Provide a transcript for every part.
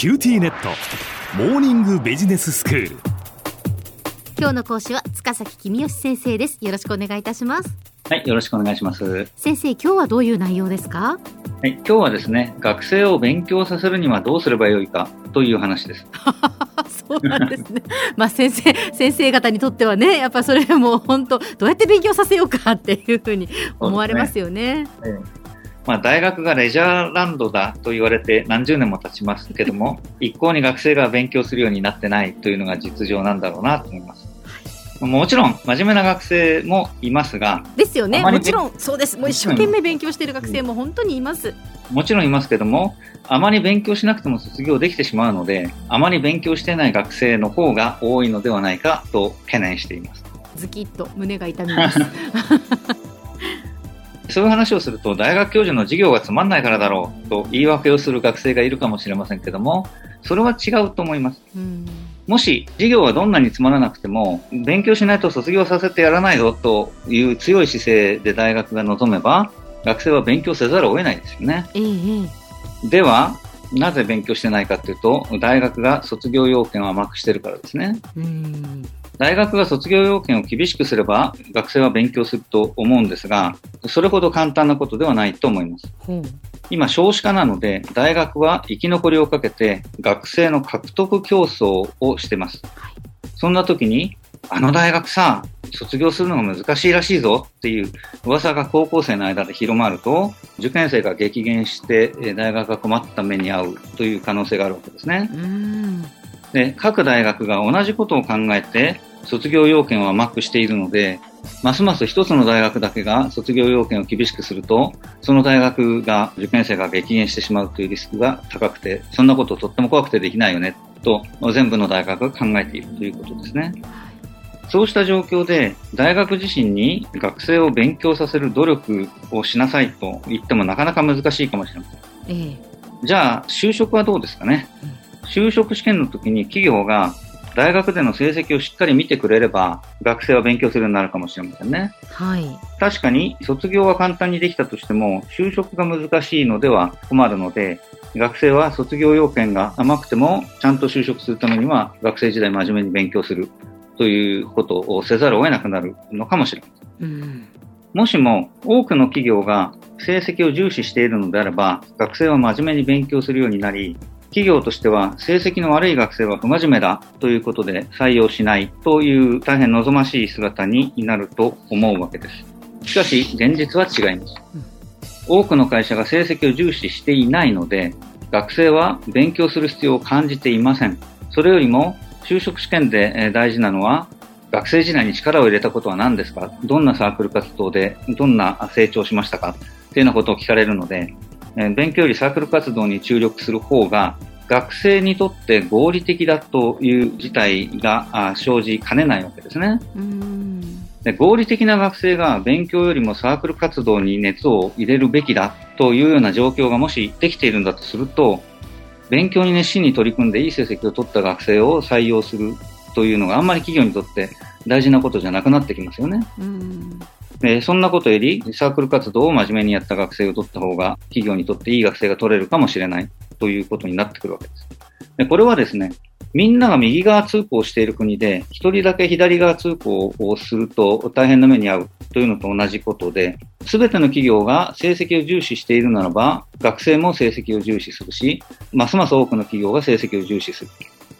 QTnet。モーニングビジネススクール。今日の講師は塚崎公義先生です。よろしくお願いいたします。はい、よろしくお願いします。先生今日はどういう内容ですか？はい、今日はですね、学生を勉強させるにはどうすればよいかという話です。そうなんですね。まあ先生先生方にとってはねやっぱそれもう本当どうやって勉強させようかっていうふうに思われますよねまあ、大学がレジャーランドだと言われて何十年も経ちますけども、一向に学生が勉強するようになってないというのが実情なんだろうなと思います。もちろん、真面目な学生もいますが、ですよね。もちろんそうです。もう一生懸命勉強している学生も本当にいます。もちろんいますけども、あまり勉強しなくても卒業できてしまうので、あまり勉強していない学生の方が多いのではないかと懸念しています。ズキッと胸が痛みます そういう話をすると、大学教授の授業がつまんないからだろうと言い訳をする学生がいるかもしれませんけども、それは違うと思います。うんもし授業がどんなにつまらなくても、勉強しないと卒業させてやらないぞという強い姿勢で大学が望めば、学生は勉強せざるを得ないですよね。では、なぜ勉強してないかというと、大学が卒業要件を甘くしてるからですね。うん大学が卒業要件を厳しくすれば、学生は勉強すると思うんですが、それほど簡単なことではないと思います。ほう今、少子化なので、大学は生き残りをかけて学生の獲得競争をしてます。そんな時に、あの大学さ、卒業するのが難しいらしいぞっていう噂が高校生の間で広まると、受験生が激減して、えー大学が困った目に遭うという可能性があるわけですね。うんで、各大学が同じことを考えて、卒業要件を甘くしているので、ますます一つの大学だけが卒業要件を厳しくすると、その大学が受験生が激減してしまうというリスクが高くて、そんなこととっても怖くてできないよね、と全部の大学が考えているということですね。そうした状況で、大学自身に学生を勉強させる努力をしなさいと言ってもなかなか難しいかもしれません。ええじゃあ、就職はどうですかね？就職試験の時に企業が大学での成績をしっかり見てくれれば、学生は勉強するようになるかもしれませんね。はい確かに、卒業は簡単にできたとしても、就職が難しいのでは困るので、学生は卒業要件が甘くても、ちゃんと就職するためには、学生時代真面目に勉強するということをせざるを得なくなるのかもしれません。うんもしも多くの企業が成績を重視しているのであれば、学生は真面目に勉強するようになり、企業としては成績の悪い学生は不真面目だということで採用しないという大変望ましい姿になると思うわけです。しかし現実は違います。多くの会社が成績を重視していないので、学生は勉強する必要を感じていません。それよりも就職試験で大事なのは学生時代に力を入れたことは何ですか？どんなサークル活動でどんな成長しましたか？っていうようなことを聞かれるので、勉強よりサークル活動に注力する方が学生にとって合理的だという事態があ生じかねないわけですね。うんで合理的な学生が勉強よりもサークル活動に熱を入れるべきだというような状況がもしできているんだとすると、勉強に熱心に取り組んでいい成績を取った学生を採用するというのがあんまり企業にとって大事なことじゃなくなってきますよね。うんでそんなことよりサークル活動を真面目にやった学生を取った方が企業にとっていい学生が取れるかもしれないということになってくるわけです。でこれはですね、みんなが右側通行している国で、一人だけ左側通行をすると大変な目に遭うというのと同じことで、すべての企業が成績を重視しているならば、学生も成績を重視するし、ますます多くの企業が成績を重視する。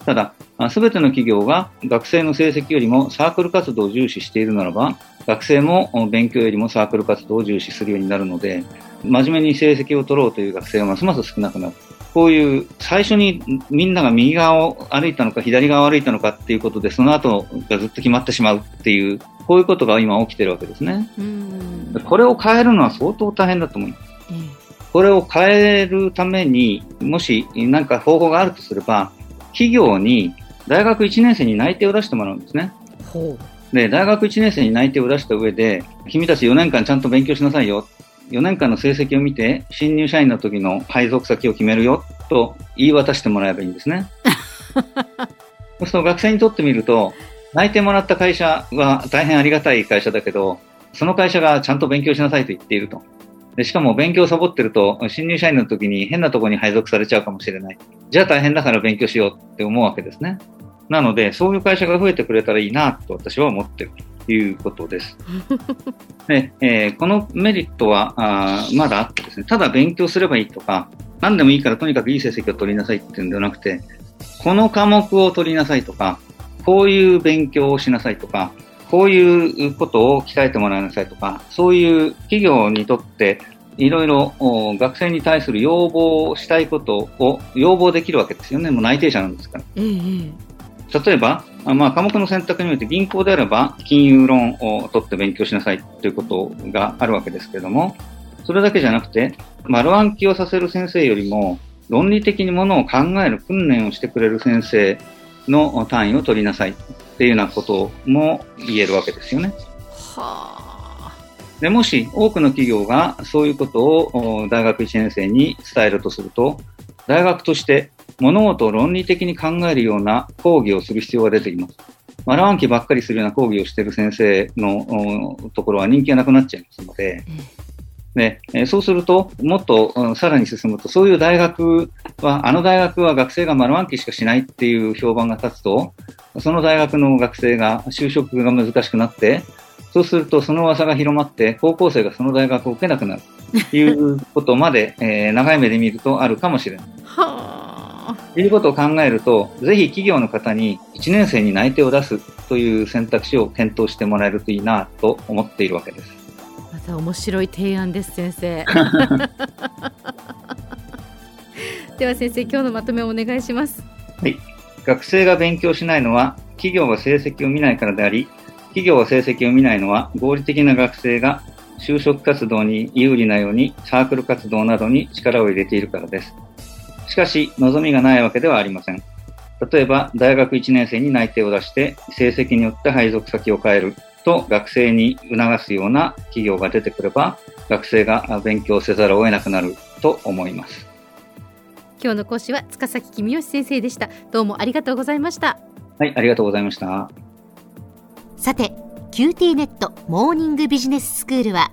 ただ、すべての企業が学生の成績よりもサークル活動を重視しているならば、学生も勉強よりもサークル活動を重視するようになるので、真面目に成績を取ろうという学生はますます少なくなる。こういう最初にみんなが右側を歩いたのか左側を歩いたのかっていうことで、その後がずっと決まってしまうっていう、こういうことが今起きてるわけですね。うんこれを変えるのは相当大変だと思います。えこれを変えるために、もし何か方法があるとすれば、企業に大学1年生に内定を出してもらうんですね。で、大学1年生に内定を出した上で、君たち4年間ちゃんと勉強しなさいよ。4年間の成績を見て、新入社員の時の配属先を決めるよ、と言い渡してもらえばいいんですね。そうすると学生にとってみると、内定もらった会社は大変ありがたい会社だけど、その会社がちゃんと勉強しなさいと言っていると。でしかも勉強サボってると、新入社員の時に変なところに配属されちゃうかもしれない。じゃあ大変だから勉強しようって思うわけですね。なので、そういう会社が増えてくれたらいいなと私は思ってるということです。で えーこのメリットはあーまだあってですね、ただ勉強すればいいとか、何でもいいからとにかくいい成績を取りなさいっていうんではなくて、この科目を取りなさいとか、こういう勉強をしなさいとか、こういうことを鍛えてもらいなさいとか、そういう企業にとっていろいろお学生に対する要望したいことを要望できるわけですよね。もう内定者なんですから。えええ例えば、あまあ、科目の選択において銀行であれば金融論を取って勉強しなさいということがあるわけですけれども、それだけじゃなくて、丸暗記をさせる先生よりも論理的にものを考える訓練をしてくれる先生の単位を取りなさいっていうようなことも言えるわけですよね。はあでもし多くの企業がそういうことをお大学1年生に伝えるとすると、大学として物事を論理的に考えるような講義をする必要が出てきます。丸暗記ばっかりするような講義をしている先生のおところは人気がなくなっちゃいますので、でえーそうすると、もっとうんさらに進むと、そういう大学は、あの大学は学生が丸暗記しかしないっていう評判が立つと、その大学の学生が就職が難しくなって、そうするとその噂が広まって、高校生がその大学を受けなくなるということまで、えー長い目で見るとあるかもしれない。はあということを考えると、ぜひ企業の方に1年生に内定を出すという選択肢を検討してもらえるといいなと思っているわけです。また面白い提案です先生 では先生今日のまとめをお願いします学生が勉強しないのは企業が成績を見ないからであり、企業が成績を見ないのは合理的な学生が就職活動に有利なようにサークル活動などに力を入れているからです。しかし、望みがないわけではありません。例えば、大学1年生に内定を出して、成績によって配属先を変えると学生に促すような企業が出てくれば、学生が勉強せざるを得なくなると思います。今日の講師は塚崎君吉先生でしたどうもありがとうございましたはい、ありがとうございました。さて QT ネットモーニングビジネススクールは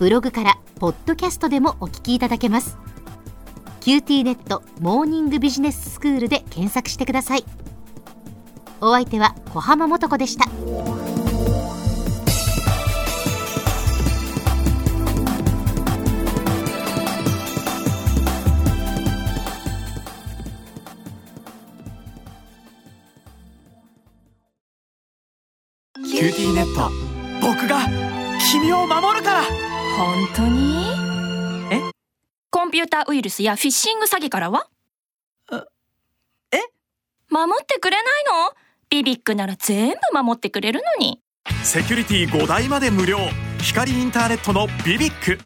ブログからポッドキャストでもお聞きいただけます QT ネットモーニングビジネススクールで検索してください。お相手は小浜もとこでした。QTnet 僕が君を守るから。本当に？コンピューターウイルスやフィッシング詐欺からは？え？守ってくれないの？ BBIQなら全部守ってくれるのに。セキュリティ5台まで無料。光インターネットの BBIQ